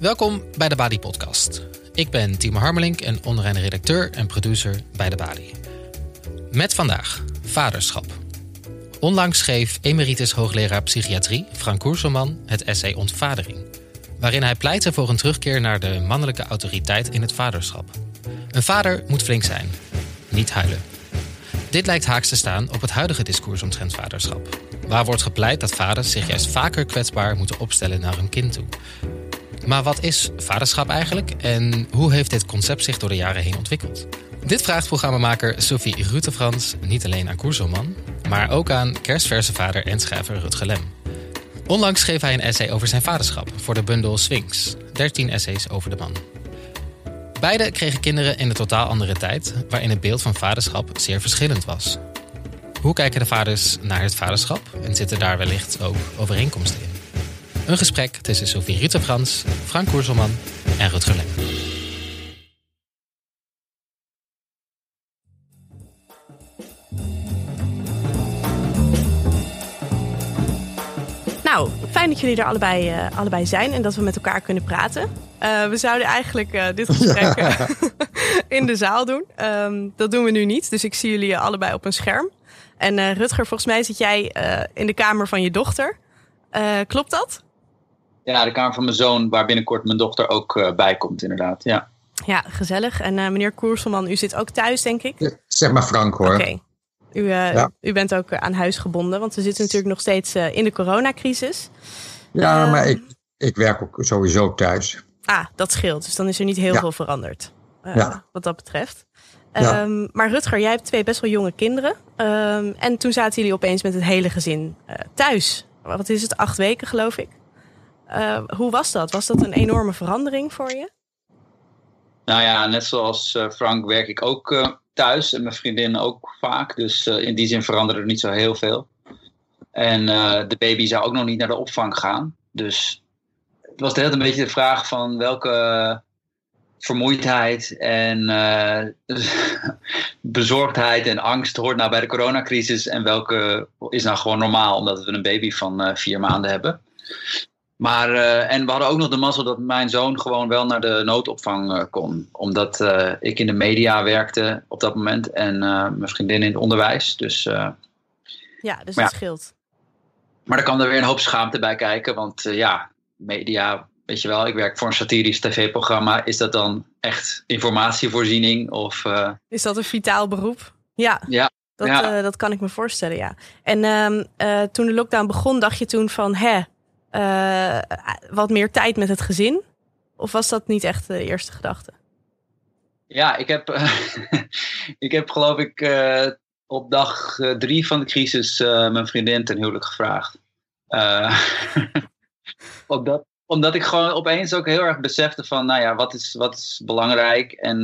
Welkom bij de Bali Podcast. Ik ben Timo Harmelink en onderaan redacteur en producer bij de Bali. Met vandaag vaderschap. Onlangs schreef emeritus hoogleraar psychiatrie Frank Koerselman het essay Ontvadering, waarin hij pleitte voor een terugkeer naar de mannelijke autoriteit in het vaderschap. Een vader moet flink zijn, niet huilen. Dit lijkt haaks te staan op het huidige discours omtrent vaderschap, waar wordt gepleit dat vaders zich juist vaker kwetsbaar moeten opstellen naar hun kind toe. Maar wat is vaderschap eigenlijk en hoe heeft dit concept zich door de jaren heen ontwikkeld? Dit vraagt programmamaker Sophie Rutefrans niet alleen aan Koerselman, maar ook aan kerstverse vader en schrijver Rutger Lem. Onlangs schreef hij een essay over zijn vaderschap voor de bundel Sphinx, 13 essays over de man. Beide kregen kinderen in een totaal andere tijd, waarin het beeld van vaderschap zeer verschillend was. Hoe kijken de vaders naar het vaderschap en zitten daar wellicht ook overeenkomsten in? Een gesprek tussen Sophie Rutefrans, Frank Koerselman en Rutger Lem. Nou, fijn dat jullie er allebei, uh, allebei zijn en dat we met elkaar kunnen praten. Uh, we zouden eigenlijk uh, dit gesprek in de zaal doen. Um, dat doen we nu niet, dus ik zie jullie allebei op een scherm. En Rutger, volgens mij zit jij in de kamer van je dochter. klopt dat? Ja, de kamer van mijn zoon, waar binnenkort mijn dochter ook bij komt, inderdaad. Ja, ja gezellig. En meneer Koerselman, u zit ook thuis, denk ik? Ja, zeg maar Frank hoor. Oké. Okay. U, uh, u bent ook aan huis gebonden, want we zitten natuurlijk nog steeds uh, in de coronacrisis. Ja, uh, maar ik, ik werk ook sowieso thuis. Ah, dat scheelt. Dus dan is er niet heel ja. veel veranderd. Ja. Wat dat betreft. Ja. Um, maar Rutger, jij hebt twee best wel jonge kinderen. Um, en toen zaten jullie opeens met het hele gezin thuis. Wat is het? Acht weken, geloof ik. Hoe was dat? Was dat een enorme verandering voor je? Nou ja, net zoals Frank werk ik ook thuis en mijn vriendin ook vaak. Dus in die zin veranderde er niet zo heel veel. En de baby zou ook nog niet naar de opvang gaan. Dus het was de hele een beetje de vraag van welke vermoeidheid en bezorgdheid en angst hoort nou bij de coronacrisis en welke is nou gewoon normaal omdat we een baby van vier maanden hebben. Maar, uh, en we hadden ook nog de mazzel dat mijn zoon gewoon wel naar de noodopvang uh, kon. Omdat uh, ik in de media werkte op dat moment en mijn vriendin in het onderwijs. Dus, ja, dus dat scheelt. Maar er kan er weer een hoop schaamte bij kijken. Want ja, media, weet je wel, ik werk voor een satirisch tv-programma. Is dat dan echt informatievoorziening? Of, is dat een vitaal beroep? Ja. Ja, dat, ja. dat kan ik me voorstellen, ja. En uh, toen de lockdown begon, dacht je toen van, hè, uh, wat meer tijd met het gezin? Of was dat niet echt de eerste gedachte? Ja, ik heb, uh, ik heb geloof ik uh, op dag drie van de crisis mijn vriendin ten huwelijk gevraagd. omdat, omdat ik gewoon opeens ook heel erg besefte van, nou ja, wat is, wat is belangrijk? En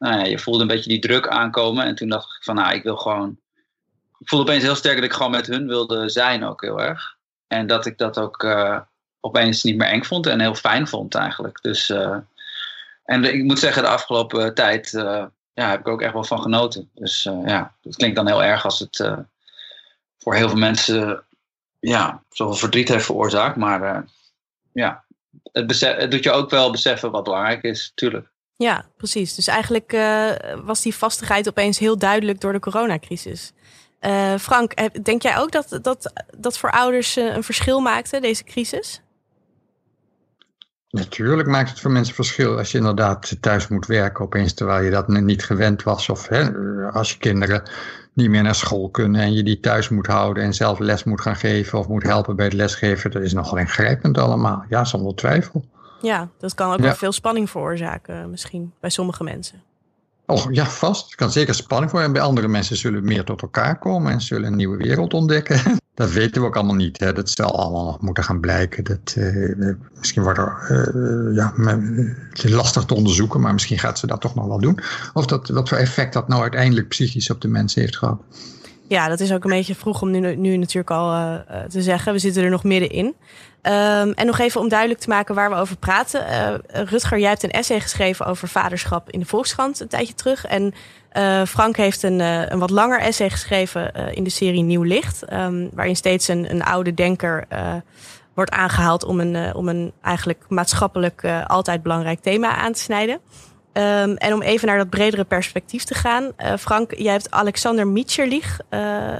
nou ja, je voelde een beetje die druk aankomen. En toen dacht ik van, nou, ik wil gewoon... Ik voelde opeens heel sterk dat ik gewoon met hun wilde zijn ook heel erg. En dat ik dat ook uh, opeens niet meer eng vond en heel fijn vond eigenlijk. Dus, uh, en ik moet zeggen, de afgelopen tijd uh, ja, heb ik ook echt wel van genoten. Dus ja, het klinkt dan heel erg als het voor heel veel mensen ja, zoveel verdriet heeft veroorzaakt. Maar ja, het doet je ook wel beseffen wat belangrijk is, tuurlijk. Ja, precies. Dus eigenlijk was die vastigheid opeens heel duidelijk door de coronacrisis. Uh, Frank, denk jij ook dat dat, dat voor ouders uh, een verschil maakte, deze crisis? Natuurlijk maakt het voor mensen verschil als je inderdaad thuis moet werken opeens terwijl je dat niet gewend was. Of hè, als je kinderen niet meer naar school kunnen en je die thuis moet houden en zelf les moet gaan geven of moet helpen bij het lesgeven. Dat is nogal ingrijpend allemaal. Ja, zonder twijfel. Ja, dat kan ook ja. wel veel spanning veroorzaken misschien bij sommige mensen. Oh ja, vast. Het kan zeker spanning voor. En bij andere mensen zullen meer tot elkaar komen en zullen een nieuwe wereld ontdekken. Dat weten we ook allemaal niet. Hè. Dat zal allemaal nog moeten gaan blijken. Dat, uh, misschien wordt er uh, ja, het lastig te onderzoeken, maar misschien gaat ze dat toch nog wel doen. Of dat, wat voor effect dat nou uiteindelijk psychisch op de mensen heeft gehad. Ja, dat is ook een beetje vroeg om nu, nu natuurlijk al uh, te zeggen. We zitten er nog middenin. Um, en nog even om duidelijk te maken waar we over praten. Uh, Rutger, jij hebt een essay geschreven over vaderschap in de Volkskrant een tijdje terug. En uh, Frank heeft een, een wat langer essay geschreven in de serie Nieuw Licht. Um, waarin steeds een, een oude denker wordt aangehaald om een, om een eigenlijk maatschappelijk altijd belangrijk thema aan te snijden. Um, en om even naar dat bredere perspectief te gaan. Frank, jij hebt Alexander Mitscherlich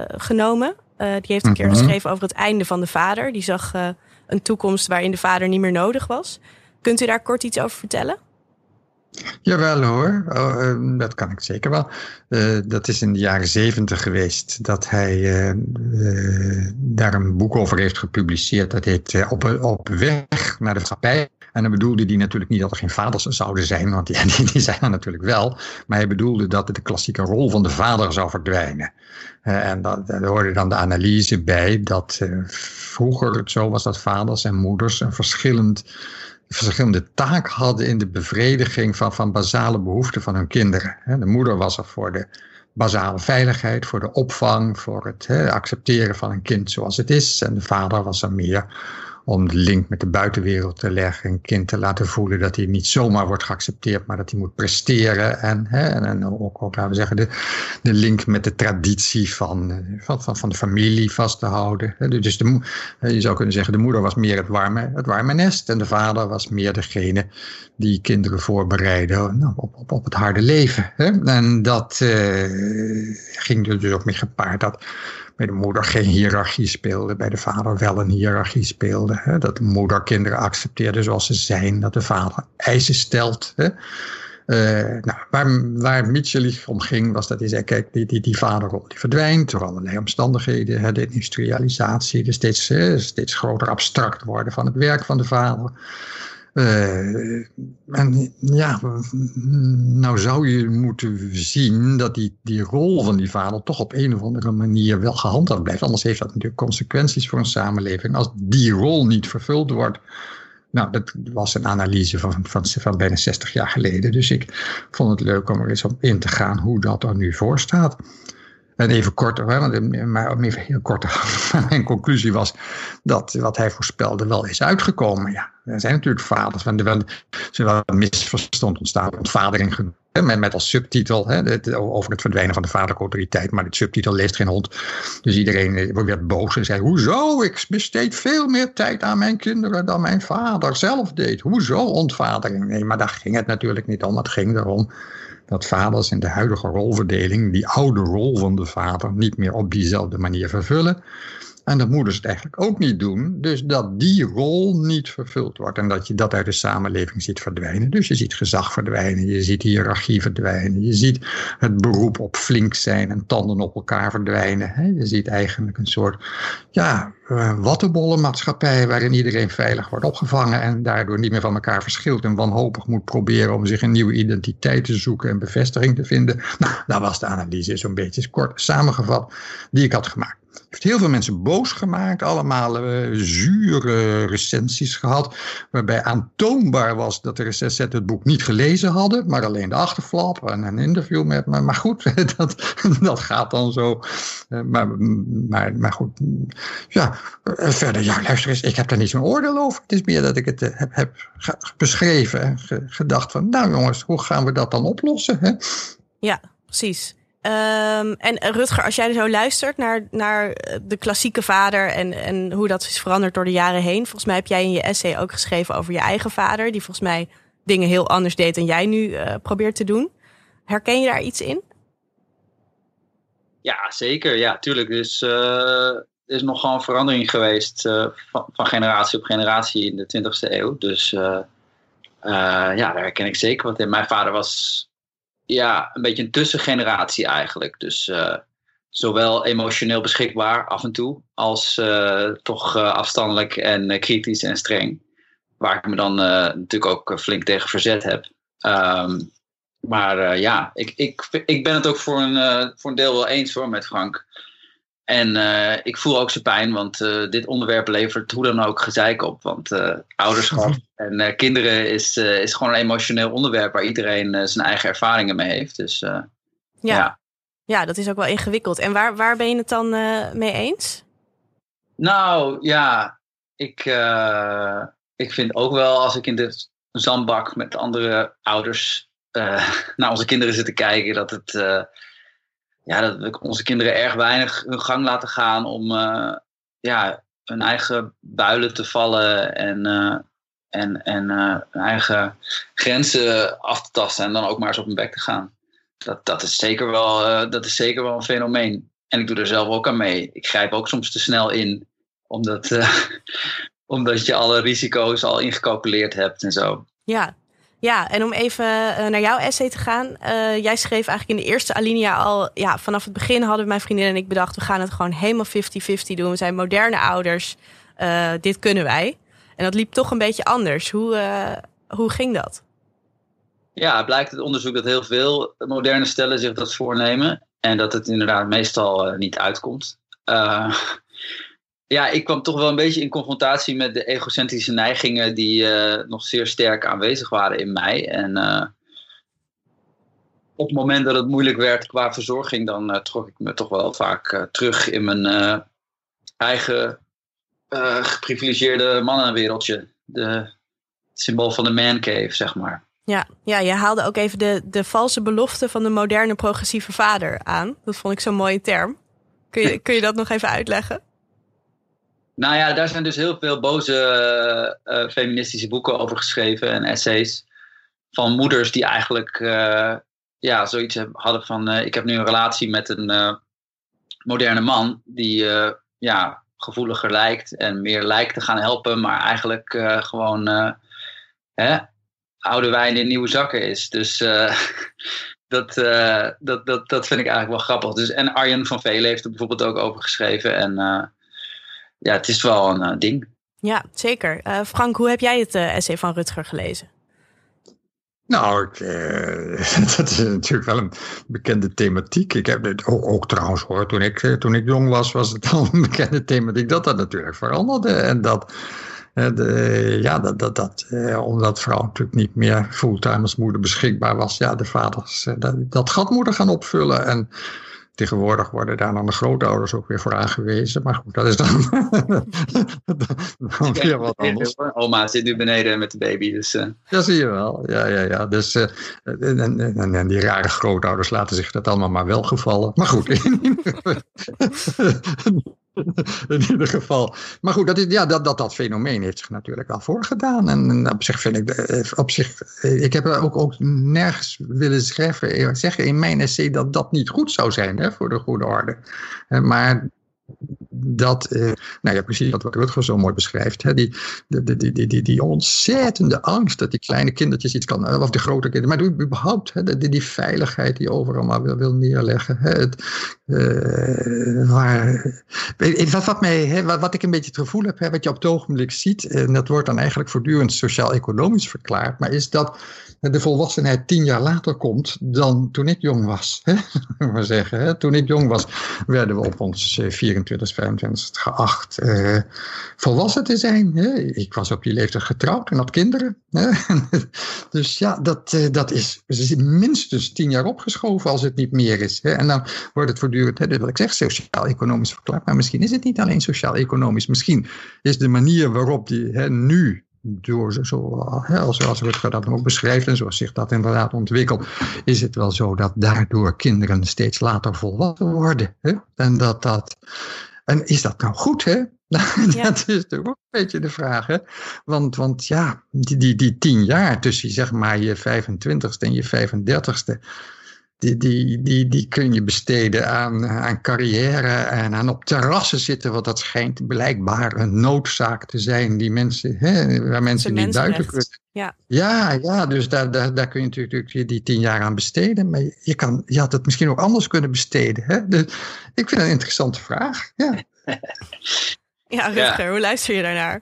genomen. die heeft een keer mhm. geschreven over het einde van de vader. Die zag een toekomst waarin de vader niet meer nodig was. Kunt u daar kort iets over vertellen? Jawel hoor, oh, ehm, dat kan ik zeker wel. Uh, dat is in de jaren zeventig geweest dat hij uh, uh, daar een boek over heeft gepubliceerd. Dat heet op, op weg naar de maatschappij. En dan bedoelde hij natuurlijk niet dat er geen vaders zouden zijn, want die, die zijn er natuurlijk wel. Maar hij bedoelde dat de klassieke rol van de vader zou verdwijnen. en dat, daar hoorde dan de analyse bij dat vroeger het zo was dat vaders en moeders een verschillend verschillende taak hadden in de bevrediging van, van basale behoeften van hun kinderen. De moeder was er voor de basale veiligheid, voor de opvang, voor het accepteren van een kind zoals het is. En de vader was er meer om de link met de buitenwereld te leggen. Een kind te laten voelen dat hij niet zomaar wordt geaccepteerd, maar dat hij moet presteren. En, hè, en, ook, ook, laten we zeggen, de, de link met de traditie van, eh, van, van, van de familie vast te houden. Dus de, je zou kunnen zeggen, de moeder was meer het warme, het warme nest. En de vader was meer degene die kinderen voorbereiden nou, op, op, op het harde leven. Hè? En dat uh, ging er dus ook mee gepaard dat bij de moeder geen hiërarchie speelde, bij de vader wel een hiërarchie speelde. Hè? Dat de moeder kinderen accepteerde zoals ze zijn, dat de vader eisen stelt. Hè? Uh, nou, waar, waar om ging, was dat hij zei: kijk, die, die, die vaderrol die verdwijnt door allerlei omstandigheden. Hè, de industrialisatie, de steeds, steeds groter abstract worden van het werk van de vader. Uh, en ja, nou zou je moeten zien dat die, die rol van die vader toch op een of andere manier wel gehandhaafd blijft. Anders heeft dat natuurlijk consequenties voor een samenleving. Als die rol niet vervuld wordt. Nou, dat was een analyse van, van, van bijna 60 jaar geleden. Dus ik vond het leuk om er eens op in te gaan hoe dat er nu voor staat. En even kort, maar om even heel kort mijn conclusie was dat wat hij voorspelde wel is uitgekomen. Ja, er zijn natuurlijk vaders, want er is wel misverstand ontstaan, ontvadering. Met, met als subtitel hè, over het verdwijnen van de vaderautoriteit. Maar dit subtitel leest geen hond. Dus iedereen eh, werd boos en zei: Hoezo? Ik besteed veel meer tijd aan mijn kinderen dan mijn vader zelf deed. Hoezo ontvadering? Nee, maar daar ging het natuurlijk niet om. Het ging erom dat vaders in de huidige rolverdeling die oude rol van de vader niet meer op diezelfde manier vervullen. En dat moeders het eigenlijk ook niet doen. Dus dat die rol niet vervuld wordt. En dat je dat uit de samenleving ziet verdwijnen. Dus je ziet gezag verdwijnen. Je ziet hiërarchie verdwijnen. Je ziet het beroep op flink zijn en tanden op elkaar verdwijnen. Je ziet eigenlijk een soort ja, uh, wattenbollenmaatschappij. Waarin iedereen veilig wordt opgevangen. En daardoor niet meer van elkaar verschilt. En wanhopig moet proberen om zich een nieuwe identiteit te zoeken. En bevestiging te vinden. Nou, dat was de analyse zo'n beetje kort samengevat. Die ik had gemaakt heeft heel veel mensen boos gemaakt. Allemaal uh, zure recensies gehad. Waarbij aantoonbaar was dat de recensenten het boek niet gelezen hadden. Maar alleen de achterflap en een interview met me. Maar goed, dat, dat gaat dan zo. Uh, maar, maar, maar goed. Ja, uh, verder. Ja, luister eens. Ik heb daar niet zo'n oordeel over. Het is meer dat ik het heb, heb beschreven. En gedacht van. Nou jongens, hoe gaan we dat dan oplossen? Hè? Ja, precies. Um, en Rutger, als jij zo luistert naar, naar de klassieke vader en, en hoe dat is veranderd door de jaren heen. Volgens mij heb jij in je essay ook geschreven over je eigen vader, die volgens mij dingen heel anders deed dan jij nu uh, probeert te doen. Herken je daar iets in? Ja, zeker. Ja, tuurlijk. Dus er is nogal een verandering geweest van, generatie op generatie in de 20e eeuw. Dus ja, daar herken ik zeker in. Mijn vader was ja, een beetje een tussengeneratie eigenlijk. Dus uh, zowel emotioneel beschikbaar af en toe, als uh, toch uh, afstandelijk en kritisch en streng. Waar ik me dan natuurlijk ook flink tegen verzet heb. Um, maar ja, ik, ik, ik ben het ook voor een, voor een deel wel eens hoor met Frank. En uh, ik voel ook zijn pijn, want uh, dit onderwerp levert hoe dan ook gezeik op. Want uh, ouderschap en kinderen is, is gewoon een emotioneel onderwerp waar iedereen zijn eigen ervaringen mee heeft. Dus ja. ja. ja. dat is ook wel ingewikkeld. En waar, waar ben je het dan mee eens? Nou ja, ik, ik vind ook wel als ik in de zandbak met andere ouders naar onze kinderen zit te kijken, dat het ja, dat we onze kinderen erg weinig hun gang laten gaan om uh, ja, hun eigen builen te vallen en, en, en hun eigen grenzen af te tasten en dan ook maar eens op hun bek te gaan. Dat, dat, is zeker wel, dat is zeker wel een fenomeen. En ik doe er zelf ook aan mee. Ik grijp ook soms te snel in, omdat, omdat je alle risico's al ingecalculeerd hebt en zo. Ja, ja, en om even eh, naar jouw essay te gaan. Uh, jij schreef eigenlijk in de eerste alinea al... Ja, vanaf het begin hadden mijn vriendin en ik bedacht... we gaan het gewoon helemaal 50-50 doen. We zijn moderne ouders. Uh, dit kunnen wij. En dat liep toch een beetje anders. Hoe, hoe ging dat? Ja, blijkt het onderzoek dat heel veel moderne stellen zich dat voornemen. En dat het inderdaad meestal niet uitkomt ja, ik kwam toch wel een beetje in confrontatie met de egocentrische neigingen die uh, nog zeer sterk aanwezig waren in mij. En uh, op het moment dat het moeilijk werd qua verzorging, dan uh, trok ik me toch wel vaak terug in mijn eigen geprivilegeerde mannenwereldje. De, symbool van de man cave, zeg maar. Ja, ja, je haalde ook even de, de valse belofte van de moderne progressieve vader aan. Dat vond ik zo'n mooie term. Kun je, kun je dat nog even uitleggen? Nou ja, daar zijn dus heel veel boze uh, feministische boeken over geschreven en essays. Van moeders die eigenlijk uh, ja, zoiets hadden van: ik heb nu een relatie met een moderne man die ja, gevoeliger lijkt en meer lijkt te gaan helpen, maar eigenlijk gewoon hè, oude wijn in nieuwe zakken is. Dus dat, dat, dat, dat vind ik eigenlijk wel grappig. Dus, en Arjen van Velen heeft er bijvoorbeeld ook over geschreven. En ja, het is wel een uh, ding. Ja, zeker. Uh, Frank, hoe heb jij het uh, essay van Rutger gelezen? Nou, ik, dat is natuurlijk wel een bekende thematiek. Ik heb het ook, ook, trouwens hoor, toen ik, toen ik jong was, was het al een bekende thematiek dat dat natuurlijk veranderde. En dat, de, ja, dat, dat, dat omdat vrouw natuurlijk niet meer fulltime als moeder beschikbaar was, ja, de vaders dat, dat gat moeten gaan opvullen. En Tegenwoordig worden daar dan de grootouders ook weer voor aangewezen. Maar goed, dat is dan, dan weer wat anders. Oma zit nu beneden met de baby. Dus, uh. Ja, zie je wel. Ja, ja, ja. Dus, uh, en, en, en, die rare grootouders laten zich dat allemaal maar wel gevallen. Maar goed, in ieder geval. Maar goed, dat, is, ja, dat, dat, dat fenomeen heeft zich natuurlijk al voorgedaan. En, op zich vind ik, eh, op zich, eh, ik heb ook, ook nergens willen schrijven, eh, zeggen in mijn essay dat dat niet goed zou zijn hè, voor de goede orde. Maar dat, eh, nou ja, precies wat Rutger zo mooi beschrijft, hè, die, die, die, die, die ontzettende angst dat die kleine kindertjes iets kan, of de grote kinderen, maar überhaupt hè, die, veiligheid die overal maar wil, neerleggen. Hè, het, eh, wat, wat, mij, hè, wat, wat, ik een beetje het gevoel heb, hè, wat je op het ogenblik ziet, en dat wordt dan eigenlijk voortdurend sociaal-economisch verklaard, maar is dat de volwassenheid tien jaar later komt dan toen ik jong was. Hè? maar zeggen, hè? Toen ik jong was, werden we op ons eh, 24, 25 Champions geacht eh, volwassen te zijn. Ik was op die leeftijd getrouwd en had kinderen. dus ja, dat, eh, dat is, is minstens tien jaar opgeschoven als het niet meer is. En dan wordt het voortdurend, hè, wat ik zeg, sociaal-economisch verklaard. Maar misschien is het niet alleen sociaal-economisch. Misschien is de manier waarop die hè, nu door, zoals, zoals Rutger dat ook beschrijft en zoals zich dat inderdaad ontwikkelt, is het wel zo dat daardoor kinderen steeds later volwassen worden. Hè? En dat dat en is dat nou goed, hè? Ja. dat is natuurlijk ook een beetje de vraag. Hè? Want, want ja, die, die, die tien jaar tussen zeg maar je 25ste en je 35ste die, die, die, die kun je besteden aan, aan carrière en aan op terrassen zitten, want dat schijnt blijkbaar een noodzaak te zijn die mensen, hè, waar mensen niet duidelijk kunnen. Ja. ja, ja, dus daar, daar, daar kun je natuurlijk die tien jaar aan besteden. Maar je, kan, je had het misschien ook anders kunnen besteden. Hè? Dus ik vind het een interessante vraag. Ja, ja Rutger, hoe luister je daarnaar?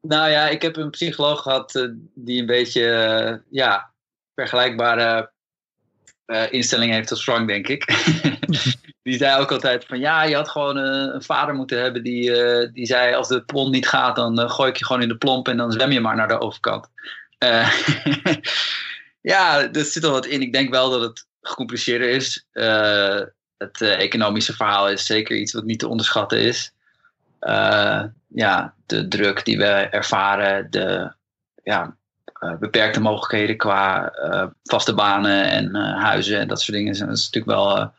Nou ja, ik heb een psycholoog gehad uh, die een beetje uh, ja, vergelijkbare uh, instelling heeft als Frank, denk ik. die zei ook altijd van ja, je had gewoon uh, een vader moeten hebben die, uh, die zei als de plomp niet gaat, dan gooi ik je gewoon in de plomp en dan zwem je maar naar de overkant. ja, er zit al wat in. Ik denk wel dat het gecompliceerder is. het economische verhaal is zeker iets wat niet te onderschatten is. ja, de druk die we ervaren, de ja, beperkte mogelijkheden qua uh, vaste banen en uh, huizen en dat soort dingen. dat is natuurlijk wel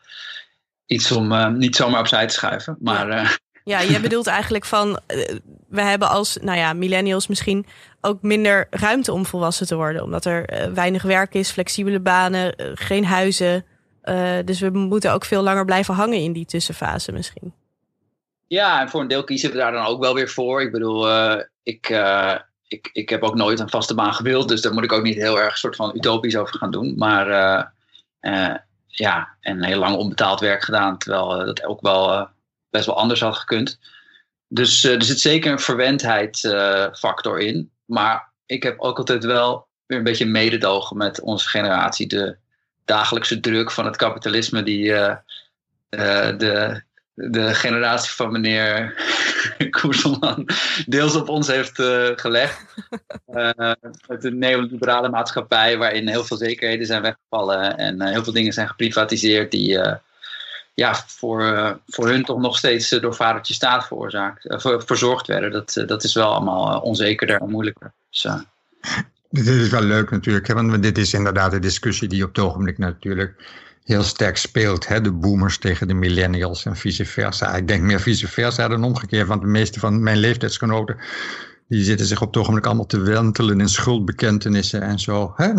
iets om niet zomaar opzij te schuiven. Maar, ja. Ja, je bedoelt eigenlijk van, eh, we hebben als, nou ja, millennials misschien ook minder ruimte om volwassen te worden. Omdat er eh, weinig werk is, flexibele banen, eh, geen huizen. dus we moeten ook veel langer blijven hangen in die tussenfase misschien. Ja, en voor een deel kiezen we daar dan ook wel weer voor. Ik bedoel, ik, ik, ik heb ook nooit een vaste baan gewild. Dus daar moet ik ook niet heel erg soort van utopisch over gaan doen. Maar ja, en heel lang onbetaald werk gedaan. Terwijl dat ook wel best wel anders had gekund. Dus er zit zeker een verwendheidsfactor uh, in. Maar ik heb ook altijd wel weer een beetje mededogen met onze generatie. De dagelijkse druk van het kapitalisme die de, de generatie van meneer Koeselman deels op ons heeft gelegd. met de neoliberale maatschappij waarin heel veel zekerheden zijn weggevallen en heel veel dingen zijn geprivatiseerd die ja, voor, uh, voor hun toch nog steeds uh, door vadertje staat veroorzaakt, uh, verzorgd werden. Dat, dat is wel allemaal onzekerder en moeilijker. Dus, dit is wel leuk natuurlijk, hè, want dit is inderdaad een discussie die op het ogenblik natuurlijk heel sterk speelt. Hè? De boomers tegen de millennials en vice versa. Ik denk meer vice versa dan omgekeerd, want de meeste van mijn leeftijdsgenoten die zitten zich op het ogenblik allemaal te wentelen in schuldbekentenissen en zo. Hè?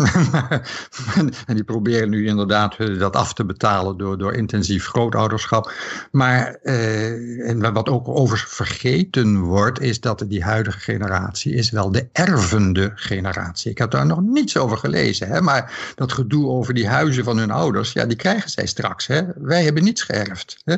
en die proberen nu inderdaad eh, dat af te betalen door, door intensief grootouderschap. Maar eh, en wat ook over vergeten wordt, is dat die huidige generatie is wel de ervende generatie. Ik heb daar nog niets over gelezen. Hè? Maar dat gedoe over die huizen van hun ouders, ja, die krijgen zij straks. Hè? Wij hebben niets geërfd. Hè?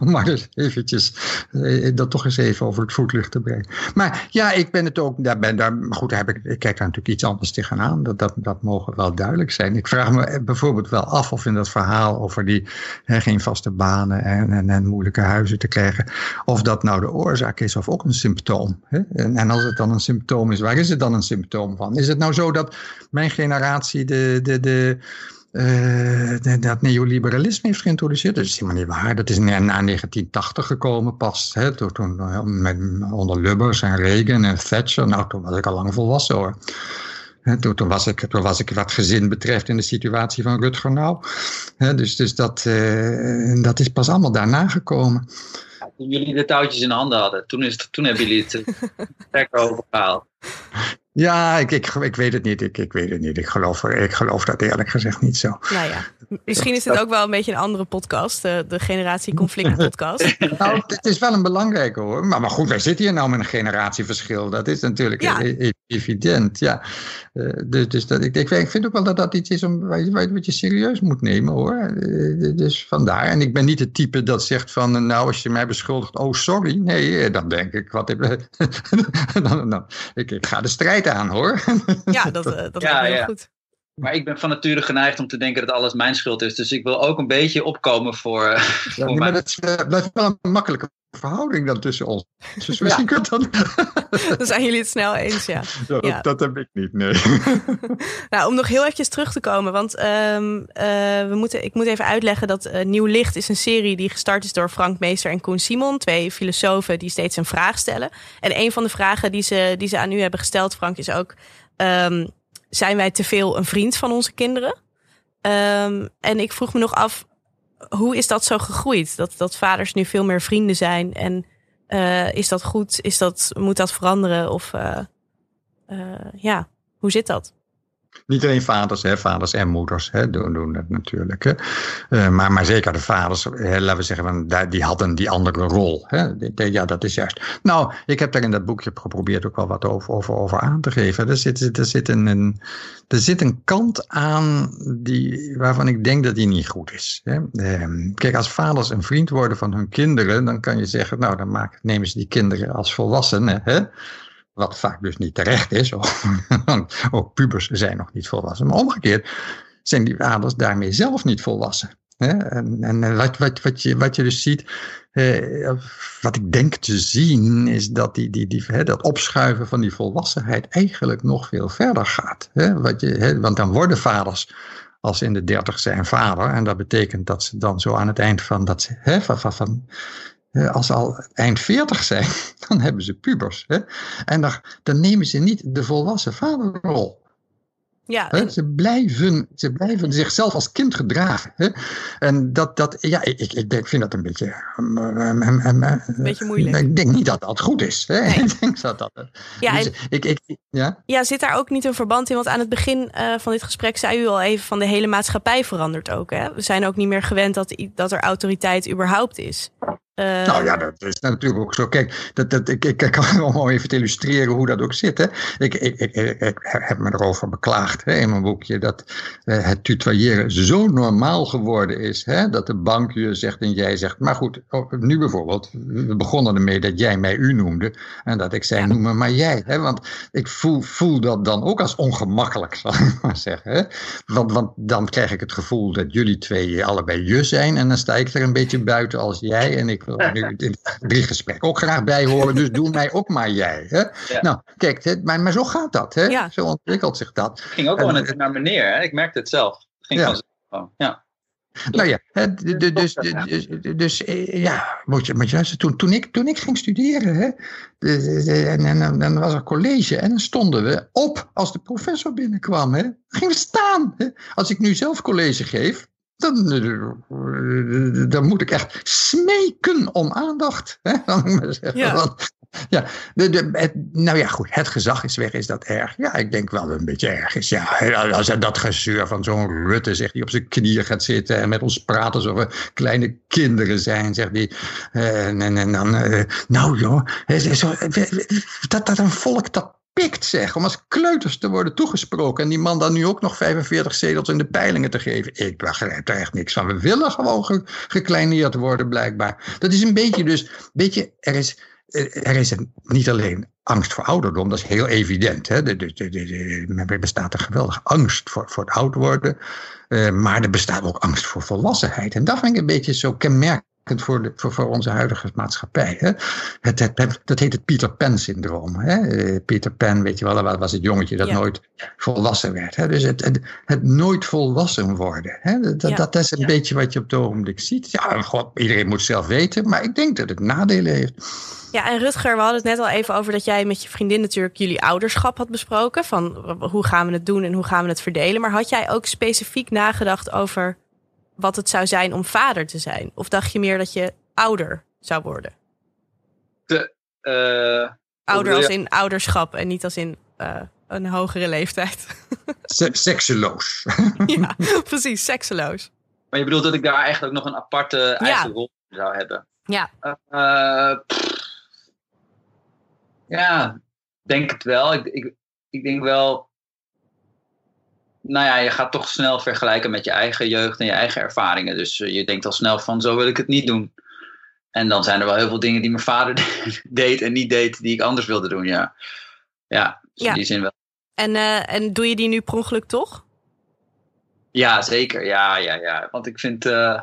maar dus eventjes eh, dat toch eens even over het voetlicht te brengen. Maar ja, ik ben het ook, daar ben, daar, goed, daar heb ik, ik kijk daar natuurlijk iets anders tegenaan. Dat, dat, dat mogen wel duidelijk zijn. Ik vraag me bijvoorbeeld wel af of in dat verhaal over die hè, geen vaste banen en, en, en, moeilijke huizen te krijgen, of dat nou de oorzaak is of ook een symptoom. Hè? En, en als het dan een symptoom is, waar is het dan een symptoom van? Is het nou zo dat mijn generatie de, de, de uh, dat neoliberalisme heeft geïntroduceerd. Dat is helemaal niet waar. Dat is na, 1980 gekomen pas. Hè, toen, toen, eh, met, onder Lubbers en Reagan en Thatcher. Nou, toen was ik al lang volwassen hoor. toen, toen, was ik, toen was ik wat gezin betreft in de situatie van Rutger Nou. dus dus dat, uh, dat is pas allemaal daarna gekomen. Ja, toen jullie de touwtjes in handen hadden, toen, is, toen hebben jullie het lekker overgehaald. Ja, ik, ik, ik weet het niet. Ik, ik weet het niet. Ik geloof, ik geloof dat eerlijk gezegd niet zo. Nou ja, misschien is dit ook wel een beetje een andere podcast. De, de Generatie Conflict podcast. nou, het is wel een belangrijke hoor. Maar, maar goed, wij zitten hier nou met een generatieverschil. Dat is natuurlijk ja. E-, e-, evident. Ja. Uh, dus, dus dat, ik, ik vind ook wel dat dat iets is om, wat je serieus moet nemen hoor. Uh, dus vandaar. En ik ben niet het type dat zegt van, nou als je mij beschuldigt, oh sorry. Nee, dan denk ik, wat heb, dan, dan, ik, ik ga de strijd aan hoor. Ja, dat, uh, dat ja, heel goed. Maar ik ben van nature geneigd om te denken dat alles mijn schuld is. Dus ik wil ook een beetje opkomen voor. Uh, ja, voor maar uh, blijft wel een makkelijke verhouding dan tussen ons. Dus misschien ja. dan... dan zijn jullie het snel eens, ja. ja, dat, dat, heb ik niet, nee. nou, om nog heel eventjes terug te komen. Want um, uh, we moeten, ik moet even uitleggen dat uh, Nieuw Licht is een serie die gestart is door Frank Meester en Koen Simon. Twee filosofen die steeds een vraag stellen. En een van de vragen die ze, die ze aan u hebben gesteld, Frank, is ook... Um, zijn wij te veel een vriend van onze kinderen? Um, en ik vroeg me nog af, hoe is dat zo gegroeid? Dat, dat vaders nu veel meer vrienden zijn. En uh, is dat goed? Is dat, moet dat veranderen? Of uh, uh, ja, hoe zit dat? Niet alleen vaders, hè, vaders en moeders hè, doen, doen dat natuurlijk. Hè. Uh, maar, maar zeker de vaders, hè, laten we zeggen, van, die hadden die andere rol. Hè. Ja, dat is juist. Nou, ik heb daar in dat boekje geprobeerd ook wel wat over, over, over aan te geven. Er zit, er, zit een, er zit een kant aan die, waarvan ik denk dat die niet goed is. Hè. Uh, kijk, als vaders een vriend worden van hun kinderen, dan kan je zeggen, nou, dan maken, nemen ze die kinderen als volwassenen. Hè. Wat vaak dus niet terecht is, ook pubers zijn nog niet volwassen. Maar omgekeerd zijn die vaders daarmee zelf niet volwassen. En, wat, wat, wat, je, wat je dus ziet, wat ik denk te zien, is dat die, die, die, dat opschuiven van die volwassenheid eigenlijk nog veel verder gaat. Wat je, want dan worden vaders als in de dertig zijn vader. En dat betekent dat ze dan zo aan het eind van dat ze, hè, van, van, als ze al eind 40 zijn, dan hebben ze pubers. Hè? En dan, dan nemen ze niet de volwassen vaderrol. Ja, Hè? Ze, blijven, ze blijven zichzelf als kind gedragen. Hè? En dat, dat ja, ik, ik, ik denk- vind dat een beetje. Een beetje moeilijk. Ik denk niet dat dat goed is. Hè? Nee. Ik denk dat dat. Ja, dus en- ik, ik, ja? Ja, zit daar ook niet een verband in? Want aan het begin eh, van dit gesprek zei u al even van de hele maatschappij verandert ook. Hè? We zijn ook niet meer gewend dat, dat er autoriteit überhaupt is. Eh, Nou ja, dat is natuurlijk ook zo. Kijk, dat, dat, ik, ik, kan om even illustreren hoe dat ook zit. Hè. Ik, ik, ik, heb me erover beklaagd hè, in mijn boekje dat eh, het tutoyeren zo normaal geworden is. Hè, dat de bank je zegt en jij zegt. Maar goed, oh, nu bijvoorbeeld, we begonnen ermee dat jij mij u noemde. En dat ik zei, Ja. noem me maar jij. Hè, want ik voel, voel dat dan ook als ongemakkelijk, zal ik maar zeggen. Hè. Want, want dan krijg ik het gevoel dat jullie twee allebei je zijn. En dan sta ik er een beetje buiten als jij. En ik wil er nu in het gesprek ook graag bij horen. Dus doe mij ook maar jij. Hè? Nou, kijk, hè, maar, maar zo gaat dat. Hè? Ja. Zo ontwikkelt zich dat. Het ging ook wel net naar meneer, hè? ik merkte het zelf. Het ging Ja. gewoon. Ja. Nou ja, dus, dus, dus eh, ja, moet je, moet je luisteren. Toen, toen, ik, toen ik ging studeren, hè, en, en, en dan was er college en dan stonden we op als de professor binnenkwam. Hè. Dan gingen we staan. Hè. Als ik nu zelf college geef, dan, eh, dan moet ik echt smeken om aandacht. Hè. Ja. Want, ja, de, de, het, nou ja, goed, het gezag is weg, is dat erg? Ja, ik denk wel een beetje erg is. Ja, als dat gezeur van zo'n Rutte, zegt, die op zijn knieën gaat zitten en met ons praat alsof we kleine kinderen zijn, zegt die. eh, en, en, en dan, eh, nou joh, dat, dat een volk dat pikt, zeg, om als kleuters te worden toegesproken. En die man dan nu ook nog 45 zetels in de peilingen te geven. Ik begrijp er echt niks van. We willen gewoon ge- gekleineerd worden, blijkbaar. Dat is een beetje dus, beetje, er is, eh, er is niet alleen angst voor ouderdom, dat is heel evident. Hè? De, de, de, de- de- er bestaat een geweldige angst voor, voor het oud worden. Eh, maar er bestaat ook angst voor volwassenheid. En dat vind ik een beetje zo kenmerkend voor, de, voor, voor onze huidige maatschappij. Hè? Het, het, dat heet het Peter Pan-syndroom. Eh, Peter Pan, weet je wel, dat was het jongetje dat Ja. nooit volwassen werd. Hè? Dus het, het, het nooit volwassen worden. Hè? Dat, Ja. dat is een beetje wat je op het ogenblik ziet. Ja, god, iedereen moet zelf weten, maar ik denk dat het nadelen heeft. Ja, en Rutger, we hadden het net al even over dat jij met je vriendin natuurlijk jullie ouderschap had besproken. Van hoe gaan we het doen en hoe gaan we het verdelen. Maar had jij ook specifiek nagedacht over wat het zou zijn om vader te zijn? Of dacht je meer dat je ouder zou worden? Eh, Ouder als in ouderschap en niet als in eh, een hogere leeftijd. Se- sekseloos. ja, precies, sekseloos. maar je bedoelt dat ik daar eigenlijk ook nog een aparte eigen rol in zou hebben? Ja. Eh, ja, denk het wel. Ik, ik, ik denk wel. Nou ja, je gaat toch snel vergelijken met je eigen jeugd en je eigen ervaringen. Dus eh, je denkt al snel van zo wil ik het niet doen. En dan zijn er wel heel veel dingen die mijn vader deed en niet deed die ik anders wilde doen. Ja, ja, dus Ja. in die zin wel. En, eh, en doe je die nu per ongeluk toch? Ja, zeker. Ja, ja, ja. Want ik vind, eh,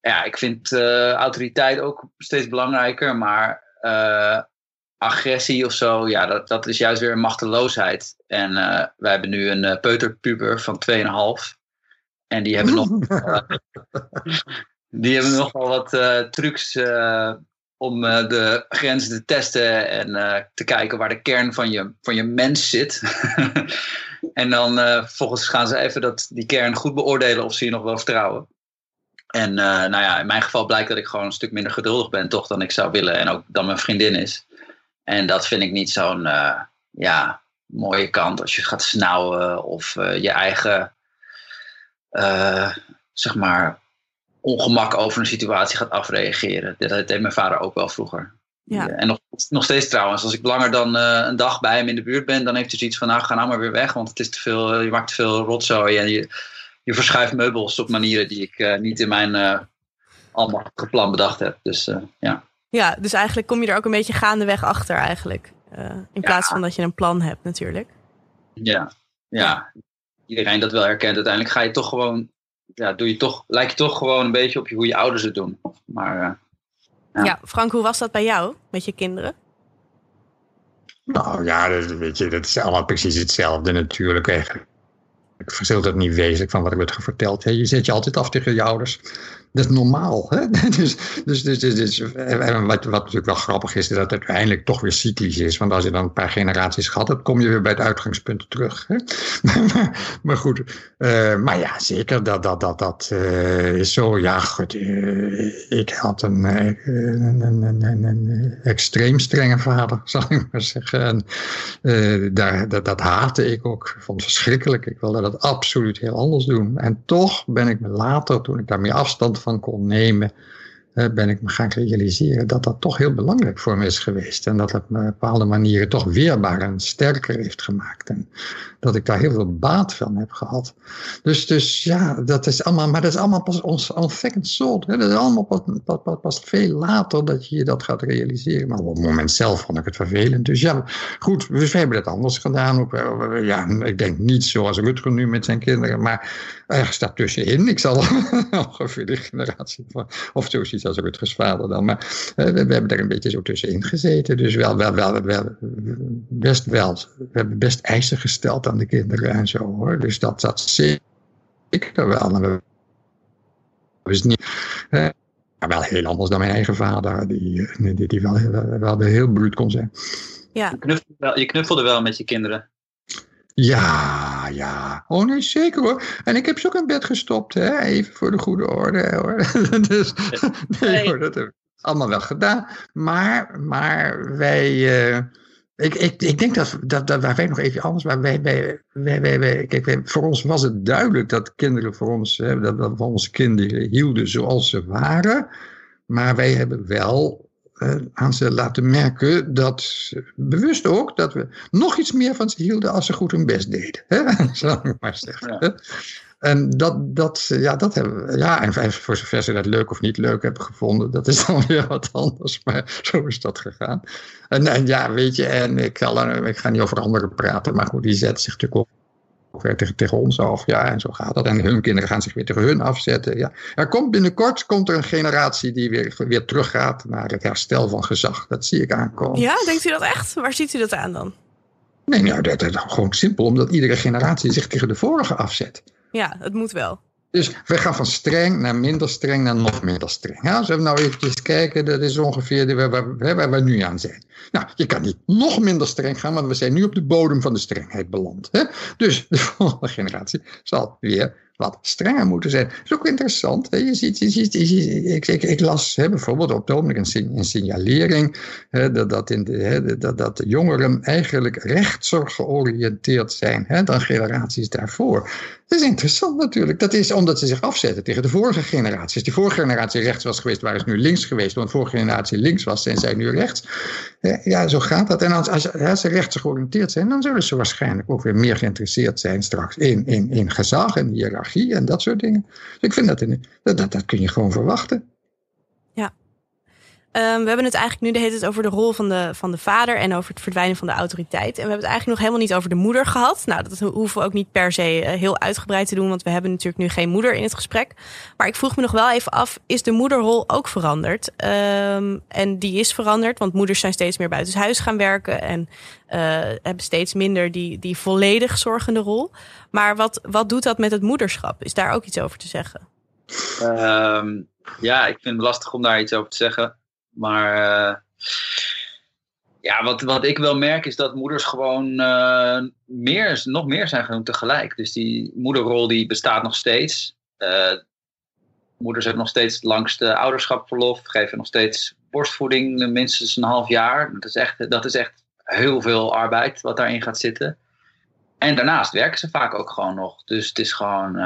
ja, ik vind autoriteit ook steeds belangrijker. Maar agressie of zo, ja, dat, dat is juist weer een machteloosheid. En eh, wij hebben nu een eh, peuterpuber van 2,5. En die hebben nog, die hebben nog wel wat eh, trucs eh, om eh, de grenzen te testen en eh, te kijken waar de kern van je, van je mens zit. en dan eh, vervolgens gaan ze even dat, die kern goed beoordelen of ze je nog wel vertrouwen. En eh, nou ja, in mijn geval blijkt dat ik gewoon een stuk minder geduldig ben, toch, dan ik zou willen. En ook dan mijn vriendin is. En dat vind ik niet zo'n eh, ja, mooie kant als je gaat snauwen of eh, je eigen, eh, zeg maar, ongemak over een situatie gaat afreageren. Dat deed mijn vader ook wel vroeger. Ja. En nog, nog steeds trouwens, als ik langer dan een dag bij hem in de buurt ben, dan heeft hij zoiets van, nou ga nou maar weer weg, want het is te veel, je maakt te veel rotzooi en je, je verschuift meubels op manieren die ik niet in mijn allemaal plan bedacht heb. Dus ja. Ja, dus eigenlijk kom je er ook een beetje gaandeweg achter eigenlijk. Eh, in plaats van dat je een plan hebt natuurlijk. Ja, ja. Iedereen dat wel herkent. Uiteindelijk ga je toch gewoon, ja, doe je toch, lijkt je toch gewoon een beetje op je, hoe je ouders het doen. Maar eh, Ja. Ja. Frank, hoe was dat bij jou met je kinderen? Nou ja, dat, weet je, dat is allemaal precies hetzelfde natuurlijk. Eigenlijk verschilt het niet wezenlijk van wat ik werd verteld. Hè. Je zet je altijd af tegen je ouders. Dat is normaal. Hè? Dus, dus, dus, dus, dus wat, wat natuurlijk wel grappig is, is dat het uiteindelijk toch weer cyclisch is. Want als je dan een paar generaties gehad hebt, kom je weer bij het uitgangspunt terug. Hè? maar, maar, goed, uh, maar ja, zeker, dat, dat, dat, dat uh, is zo. Ja, goed, ik had een, een, een, een, extreem strenge vader, zal ik maar zeggen. En daar, dat, dat haatte ik ook. Ik vond het verschrikkelijk. Ik wilde dat absoluut heel anders doen. En toch ben ik me later, toen ik daar meer afstand van kon nemen, ben ik me gaan realiseren dat dat toch heel belangrijk voor me is geweest. En dat het me op bepaalde manieren toch weerbaar en sterker heeft gemaakt. En dat ik daar heel veel baat van heb gehad. Dus, dus ja, dat is allemaal, maar dat is allemaal pas ons second soul. Dat is allemaal pas, pas, pas, veel later dat je dat gaat realiseren. Maar op het moment zelf vond ik het vervelend. Dus ja, goed, we hebben het anders gedaan. Ook, ja, ik denk niet zoals Rutger nu met zijn kinderen, maar ergens daartussenin. Ik zal ongeveer de generatie van, of als Rutgers vader dan. Maar we, we, hebben er een beetje zo tussenin gezeten. Dus wel, wel, wel, wel, best wel. We hebben best eisen gesteld aan de kinderen en zo hoor. Dus dat, dat zeker wel. we, dus niet, maar wel heel anders dan mijn eigen vader, die, die, die wel, wel, wel heel bruut kon zijn. Ja. Je, knuffelde wel, je knuffelde wel met je kinderen. Ja, ja. Oh nee, zeker hoor. En ik heb ze ook in bed gestopt, hè? even voor de goede orde. Hoor. dus, nee hoor, dat heb ik allemaal wel gedaan. Maar, maar wij... Uh, ik, ik, ik denk dat, dat, dat wij nog even anders, maar wij, wij, wij, wij, wij kijk, voor ons was het duidelijk dat kinderen voor ons, hè, dat, dat we onze kinderen hielden zoals ze waren. Maar wij hebben wel aan ze laten merken dat, bewust ook, dat we nog iets meer van ze hielden als ze goed hun best deden. Hè? Zal ik maar zeggen. Ja. En dat, dat, ja, dat hebben we, ja, en voor zover ze dat leuk of niet leuk hebben gevonden, dat is dan weer wat anders, maar zo is dat gegaan. En, en ja, weet je, en ik, zal, ik ga niet over anderen praten, maar goed, die zet zich natuurlijk op weer tegen, tegen ons af. Ja, en zo gaat dat. En hun kinderen gaan zich weer tegen hun afzetten. Ja. Er komt binnenkort komt er een generatie die weer, weer teruggaat naar het herstel van gezag. Dat zie ik aankomen. Ja, denkt u dat echt? Waar ziet u dat aan dan? Nee, nou, dat is gewoon simpel, omdat iedere generatie zich tegen de vorige afzet. Ja, het moet wel. Dus we gaan van streng naar minder streng naar nog minder streng. Als we nou eventjes kijken, dat is ongeveer waar, waar, we nu aan zijn. Nou, je kan niet nog minder streng gaan, want we zijn nu op de bodem van de strengheid beland. Hè? Dus de volgende generatie zal weer wat strenger moeten zijn. Dat is ook interessant. Hè? Je ziet, ik, ik, las hè, bijvoorbeeld op het ogenblik een signalering hè, dat, dat, in de, hè, dat, dat de jongeren eigenlijk rechtser georiënteerd zijn hè, dan generaties daarvoor. Is interessant natuurlijk. Dat is omdat ze zich afzetten tegen de vorige generatie. Als die vorige generatie rechts was geweest, waren ze nu links geweest. Want de vorige generatie links was, zijn zij nu rechts. Ja, zo gaat dat. En als, als, ze rechts georiënteerd zijn, dan zullen ze waarschijnlijk ook weer meer geïnteresseerd zijn straks in, in, in gezag en hiërarchie en dat soort dingen. Dus ik vind dat, in, dat, dat, dat kun je gewoon verwachten. Um, we hebben het eigenlijk nu de hele tijd over de rol van de, van de vader en over het verdwijnen van de autoriteit. En we hebben het eigenlijk nog helemaal niet over de moeder gehad. Nou, dat hoeven we ook niet per se uh, heel uitgebreid te doen, want we hebben natuurlijk nu geen moeder in het gesprek. Maar ik vroeg me nog wel even af, is de moederrol ook veranderd? Um, en die is veranderd, want moeders zijn steeds meer buitenshuis gaan werken en uh, hebben steeds minder die, die volledig zorgende rol. Maar wat, wat doet dat met het moederschap? Is daar ook iets over te zeggen? Um, ja, ik vind het lastig om daar iets over te zeggen. Maar uh, ja, wat, wat ik wel merk is dat moeders gewoon uh, meer, nog meer zijn genoemd tegelijk. Dus die moederrol die bestaat nog steeds. Uh, moeders hebben nog steeds het langste ouderschapverlof, geven nog steeds borstvoeding minstens een half jaar. Dat is echt, dat is echt heel veel arbeid wat daarin gaat zitten. En daarnaast werken ze vaak ook gewoon nog. Dus het is gewoon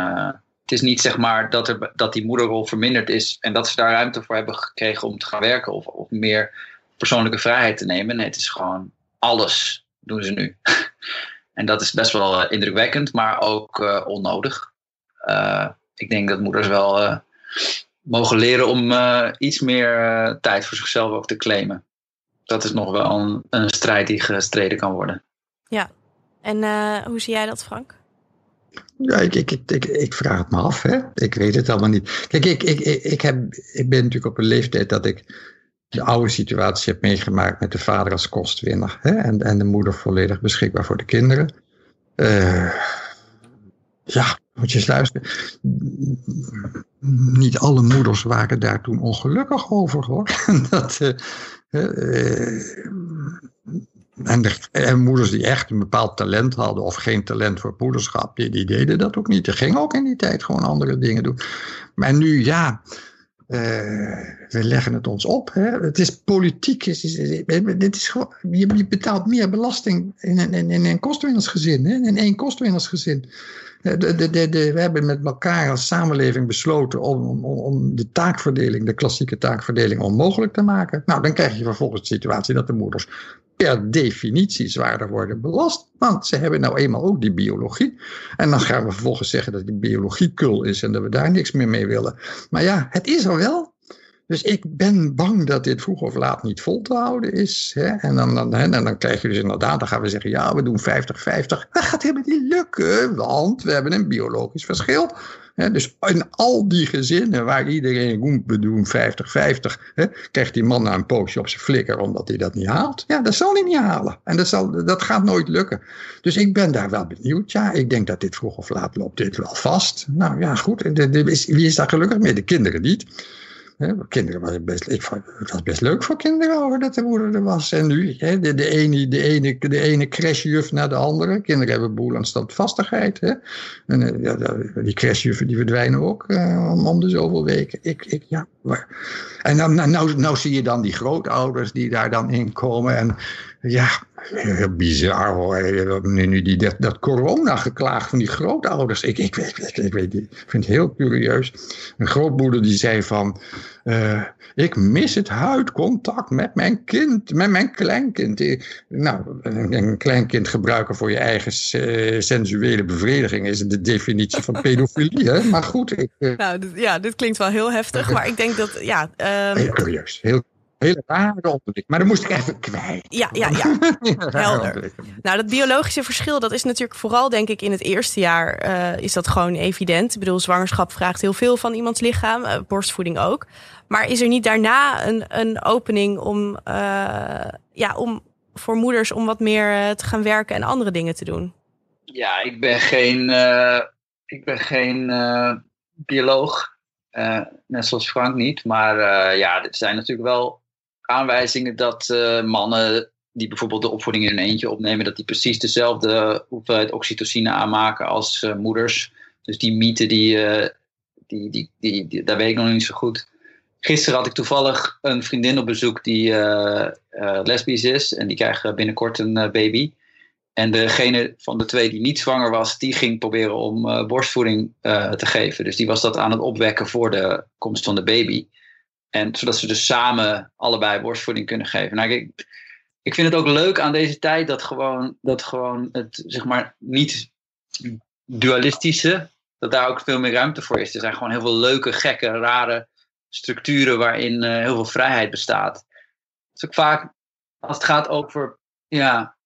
het is niet zeg maar dat, er, dat die moederrol verminderd is en dat ze daar ruimte voor hebben gekregen om te gaan werken of, of meer persoonlijke vrijheid te nemen. Nee, het is gewoon alles doen ze nu. en dat is best wel uh, indrukwekkend, maar ook uh, onnodig. Uh, ik denk dat moeders wel mogen leren om iets meer tijd voor zichzelf ook te claimen. Dat is nog wel een, een strijd die gestreden kan worden. Ja, en hoe zie jij dat, Frank? Ja, ik, ik, ik, ik, vraag het me af. Hè? Ik weet het allemaal niet. Kijk, ik, ik, ik, heb, ik ben natuurlijk op een leeftijd dat ik de oude situatie heb meegemaakt met de vader als kostwinner. Hè? En, en de moeder volledig beschikbaar voor de kinderen. Uh, ja, moet je eens luisteren. Niet alle moeders waren daar toen ongelukkig over hoor. dat, uh, en, de, moeders die echt een bepaald talent hadden of geen talent voor moederschap, die, deden dat ook niet. Die gingen ook in die tijd gewoon andere dingen doen. Maar nu, ja, uh, we leggen het ons op. Hè. Het is politiek. Is, dit is gewoon, je, betaalt meer belasting in een, in, in een kostwinnersgezin. Hè, in één kostwinnersgezin. De, de, de, we hebben met elkaar als samenleving besloten om, om, om de taakverdeling, de klassieke taakverdeling, onmogelijk te maken. Nou, dan krijg je vervolgens de situatie dat de moeders per definitie zwaarder worden belast. Want ze hebben nou eenmaal ook die biologie. En dan gaan we vervolgens zeggen dat die biologie kul is en dat we daar niks meer mee willen. Maar ja, het is er wel. Dus ik ben bang dat dit vroeg of laat niet vol te houden is. Hè? En, dan, dan, en dan krijg je dus inderdaad, dan gaan we zeggen, ja, we doen 50-50. Dat gaat helemaal niet lukken, want we hebben een biologisch verschil. Dus in al die gezinnen waar iedereen roemt, we doen 50-50, krijgt die man nou een poosje op zijn flikker omdat hij dat niet haalt. Ja, dat zal hij niet halen. En dat, zal, dat gaat nooit lukken. Dus ik ben daar wel benieuwd. Ja, ik denk dat dit vroeg of laat loopt dit wel vast. Nou ja, goed. Wie is daar gelukkig mee? De kinderen niet. Kinderen was best, ik vond, het was best leuk voor kinderen over dat de moeder er was. En nu, hè, de, de, ene, de, ene, de ene crashjuf naar de andere. Kinderen hebben boel aan standvastigheid. Hè. En eh, ja, die crashjuffen die verdwijnen ook uh, om, de zoveel weken. Ik, ik, ja. En dan, nou, nou, nou zie je dan die grootouders die daar dan in komen. En ja, heel bizar hoor. Nu, nu die, dat, dat corona geklaagd van die grootouders. Ik, ik, ik, ik, ik, weet, ik vind het heel curieus. Een grootmoeder die zei van... Uh, ik mis het huidcontact met mijn kind, met mijn kleinkind. Nou, een kleinkind gebruiken voor je eigen sensuele bevrediging is de definitie van pedofilie. Hè? Maar goed. Ik, uh, nou, ja, dit klinkt wel heel heftig. Maar ik denk dat, ja... Um... Heel curieus. Heel hele rare ontwikkeling. Maar dan moest ik even kwijt. Ja, ja, ja. Helder. Nou, dat biologische verschil, dat is natuurlijk vooral, denk ik, in het eerste jaar uh, is dat gewoon evident. Ik bedoel, zwangerschap vraagt heel veel van iemands lichaam, uh, borstvoeding ook. Maar is er niet daarna een, een opening om, uh, ja, om voor moeders om wat meer te gaan werken en andere dingen te doen? Ja, ik ben geen, ik ben geen bioloog. net zoals Frank niet. Maar ja, er zijn natuurlijk wel aanwijzingen dat uh, mannen die bijvoorbeeld de opvoeding in een eentje opnemen, dat die precies dezelfde hoeveelheid oxytocine aanmaken als uh, moeders. Dus die mythe, die, uh, die, die, die, die, daar weet ik nog niet zo goed. Gisteren had ik toevallig een vriendin op bezoek die lesbisch is en die krijgt binnenkort een baby. En degene van de twee die niet zwanger was, die ging proberen om borstvoeding te geven. Dus die was dat aan het opwekken voor de komst van de baby. En zodat ze dus samen allebei borstvoeding kunnen geven. Nou, ik, ik vind het ook leuk aan deze tijd dat gewoon, dat gewoon het, zeg maar, niet dualistische, dat daar ook veel meer ruimte voor is. Er zijn gewoon heel veel leuke, gekke, rare structuren waarin uh, heel veel vrijheid bestaat. Ook vaak, als het gaat over ja,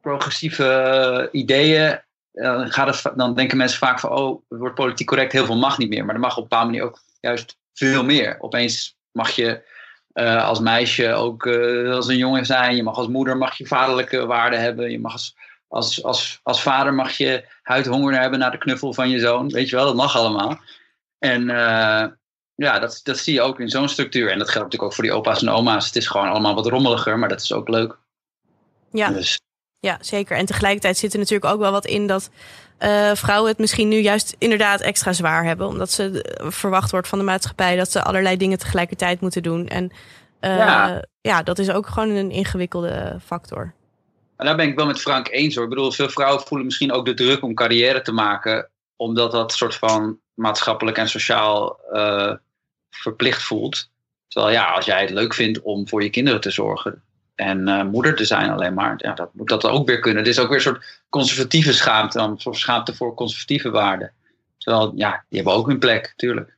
progressieve ideeën, dan, gaat het, dan denken mensen vaak van, oh, het wordt politiek correct, heel veel mag niet meer. Maar er mag op een bepaalde manier ook juist veel meer. Opeens mag je uh, als meisje ook uh, als een jongen zijn. Je mag als moeder mag je vaderlijke waarden hebben. Je mag als, als, als, als vader mag je huidhonger hebben naar de knuffel van je zoon. Weet je wel, dat mag allemaal. En uh, ja, dat, dat zie je ook in zo'n structuur. En dat geldt natuurlijk ook voor die opa's en oma's. Het is gewoon allemaal wat rommeliger, maar dat is ook leuk. Ja, dus. Ja zeker. En tegelijkertijd zit er natuurlijk ook wel wat in dat uh, vrouwen het misschien nu juist inderdaad extra zwaar hebben. Omdat ze eh, verwacht wordt van de maatschappij dat ze allerlei dingen tegelijkertijd moeten doen. En uh, ja. ja. dat is ook gewoon een ingewikkelde factor. En daar ben ik wel met Frank eens hoor. Ik bedoel, veel vrouwen voelen misschien ook de druk om carrière te maken. Omdat dat soort van maatschappelijk en sociaal uh, verplicht voelt. Terwijl ja, als jij het leuk vindt om voor je kinderen te zorgen, en uh, moeder te zijn alleen maar. Ja, dat moet dat ook weer kunnen. Het is ook weer een soort conservatieve schaamte, een soort schaamte voor conservatieve waarden. Terwijl, ja, die hebben ook hun plek, tuurlijk.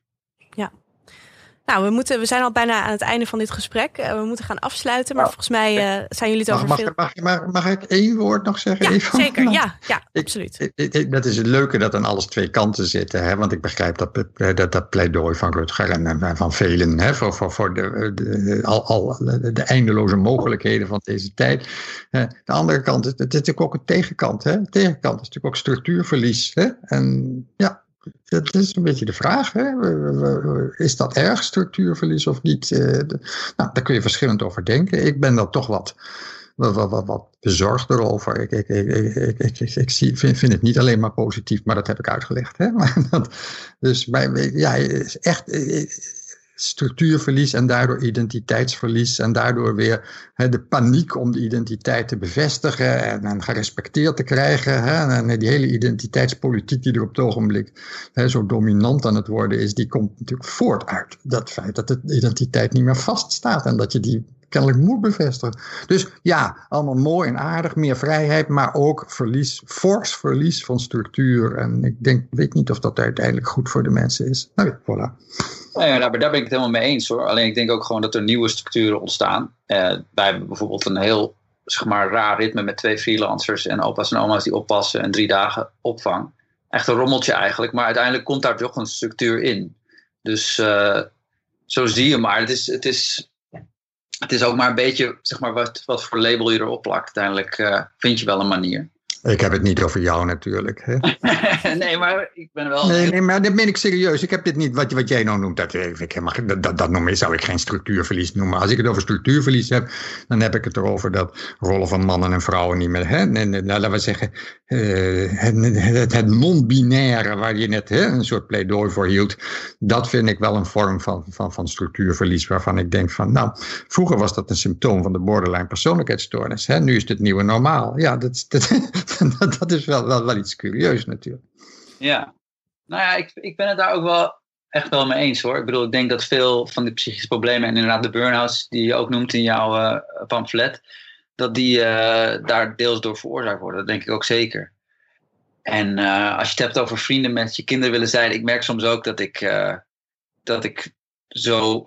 Nou, we, moeten, we zijn al bijna aan het einde van dit gesprek. Uh, we moeten gaan afsluiten, maar volgens mij uh, zijn jullie het over mag, veel... Mag, mag, mag, ik één woord nog zeggen? Ja, zeker. Ja, ja absoluut. Ik, ik, dat is het leuke dat aan alles twee kanten zitten. Hè? Want ik begrijp dat, dat, dat pleidooi van Rutger en, en van velen... Hè? voor, voor, voor de, de, al, al, de eindeloze mogelijkheden van deze tijd. de andere kant, het, het is natuurlijk ook een tegenkant. Hè? De tegenkant is natuurlijk ook structuurverlies. Hè? En ja, dat is een beetje de vraag. Hè? Is dat erg structuurverlies of niet? Eh, nou, daar kun je verschillend over denken. Ik ben daar toch wat, wat, wat, wat bezorgd erover. Ik, ik, ik, ik, ik, zie, vind, vind, het niet alleen maar positief, maar dat heb ik uitgelegd. Hè? Maar dat, dus bij, ja, echt structuurverlies en daardoor identiteitsverlies en daardoor weer de paniek om de identiteit te bevestigen en, en gerespecteerd te krijgen. En die hele identiteitspolitiek die er op het ogenblik zo dominant aan het worden is, die komt natuurlijk voort uit dat feit dat de identiteit niet meer vaststaat en dat je die kennelijk moet bevestigen. Dus ja, allemaal mooi en aardig, meer vrijheid, maar ook verlies, fors verlies van structuur. En ik denk, weet niet of dat uiteindelijk goed voor de mensen is. Nou ja, voilà. Nou daar, ben ik het helemaal mee eens hoor. Alleen ik denk ook gewoon dat er nieuwe structuren ontstaan. Uh, wij hebben bijvoorbeeld een heel zeg maar, raar ritme met twee freelancers en opa's en oma's die oppassen en drie dagen opvang. Echt een rommeltje eigenlijk, maar uiteindelijk komt daar toch een structuur in. Dus uh, zo zie je maar. Het is, het is het is ook maar een beetje, zeg maar, wat, wat voor label je erop plakt. Uiteindelijk uh, vind je wel een manier. Ik heb het niet over jou natuurlijk. Hè? nee, maar ik ben wel. Nee, nee, maar dat ben ik serieus. Ik heb dit niet, wat, wat jij nou noemt, dat, ik, mag, dat, dat, dat noem, zou ik geen structuurverlies noemen. Als ik het over structuurverlies heb, dan heb ik het erover dat rollen van mannen en vrouwen niet meer. Hè? En, nou, laten we zeggen, uh, het, het non-binaire, waar je net hè, een soort pleidooi voor hield, dat vind ik wel een vorm van, van, van structuurverlies. Waarvan ik denk van, nou, vroeger was dat een symptoom van de borderline persoonlijkheidsstoornis. Hè? Nu is het het nieuwe normaal. Ja, dat, dat dat is wel, wel, iets curieus natuurlijk. Ja, nou ja, ik, ik ben het daar ook wel echt wel mee eens hoor. Ik bedoel, ik denk dat veel van die psychische problemen en inderdaad de burn-outs die je ook noemt in jouw uh, pamflet, dat die uh, daar deels door veroorzaakt worden. Dat denk ik ook zeker. En uh, als je het hebt over vrienden met je kinderen willen zijn, ik merk soms ook dat ik, dat ik zo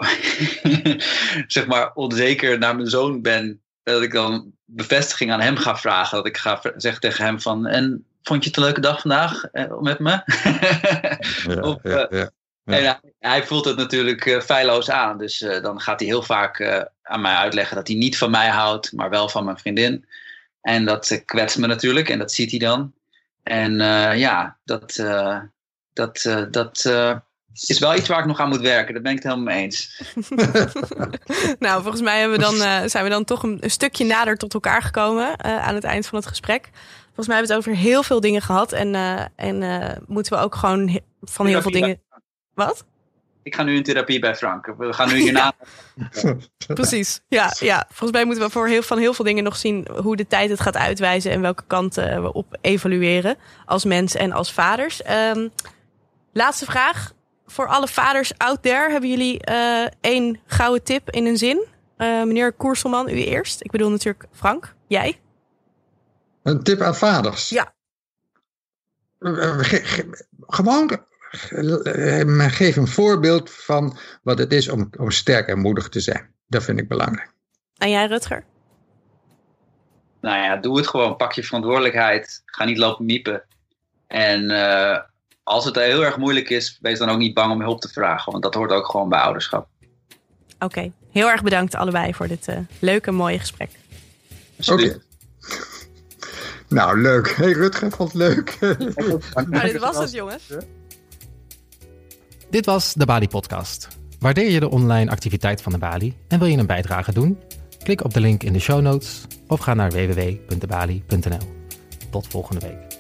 zeg maar onzeker naar mijn zoon ben dat ik dan bevestiging aan hem ga vragen. Dat ik ga zeggen tegen hem van, en vond je het een leuke dag vandaag eh, met me? ja, of, ja, eh, ja, En hij, voelt het natuurlijk uh, feilloos aan. Dus dan gaat hij heel vaak aan mij uitleggen dat hij niet van mij houdt, maar wel van mijn vriendin. En dat kwetst me natuurlijk en dat ziet hij dan. En ja, dat, dat, dat is wel iets waar ik nog aan moet werken. Daar ben ik het helemaal mee eens. nou, volgens mij hebben we dan, uh, zijn we dan toch een, stukje nader tot elkaar gekomen uh, aan het eind van het gesprek. Volgens mij hebben we het over heel veel dingen gehad. En, uh, en moeten we ook gewoon van heel veel dingen. Wat? Ik ga nu in therapie bij Frank. We gaan nu hierna. Precies. Ja, ja, volgens mij moeten we voor heel, van heel veel dingen nog zien hoe de tijd het gaat uitwijzen en welke kant we op evalueren als mens en als vaders. Um, laatste vraag voor alle vaders out there, hebben jullie uh, één gouden tip in een zin? Uh, meneer Koerselman, u eerst. Ik bedoel natuurlijk Frank, jij. Een tip aan vaders? Ja. gewoon geef een voorbeeld van wat het is om, om sterk en moedig te zijn. Dat vind ik belangrijk. En jij, Rutger? Nou ja, doe het gewoon. Pak je verantwoordelijkheid. Ga niet lopen miepen. En uh, als het heel erg moeilijk is, wees dan ook niet bang om hulp te vragen. Want dat hoort ook gewoon bij ouderschap. Oké, heel erg bedankt allebei voor dit uh, leuke, mooie gesprek. Oké. Nou, leuk. Hey Rutger, vond het leuk. nou, dit was het, jongens. Dit was de Bali Podcast. Waardeer je de online activiteit van de Bali en wil je een bijdrage doen? Klik op de link in de show notes of ga naar www.debali.nl. Tot volgende week.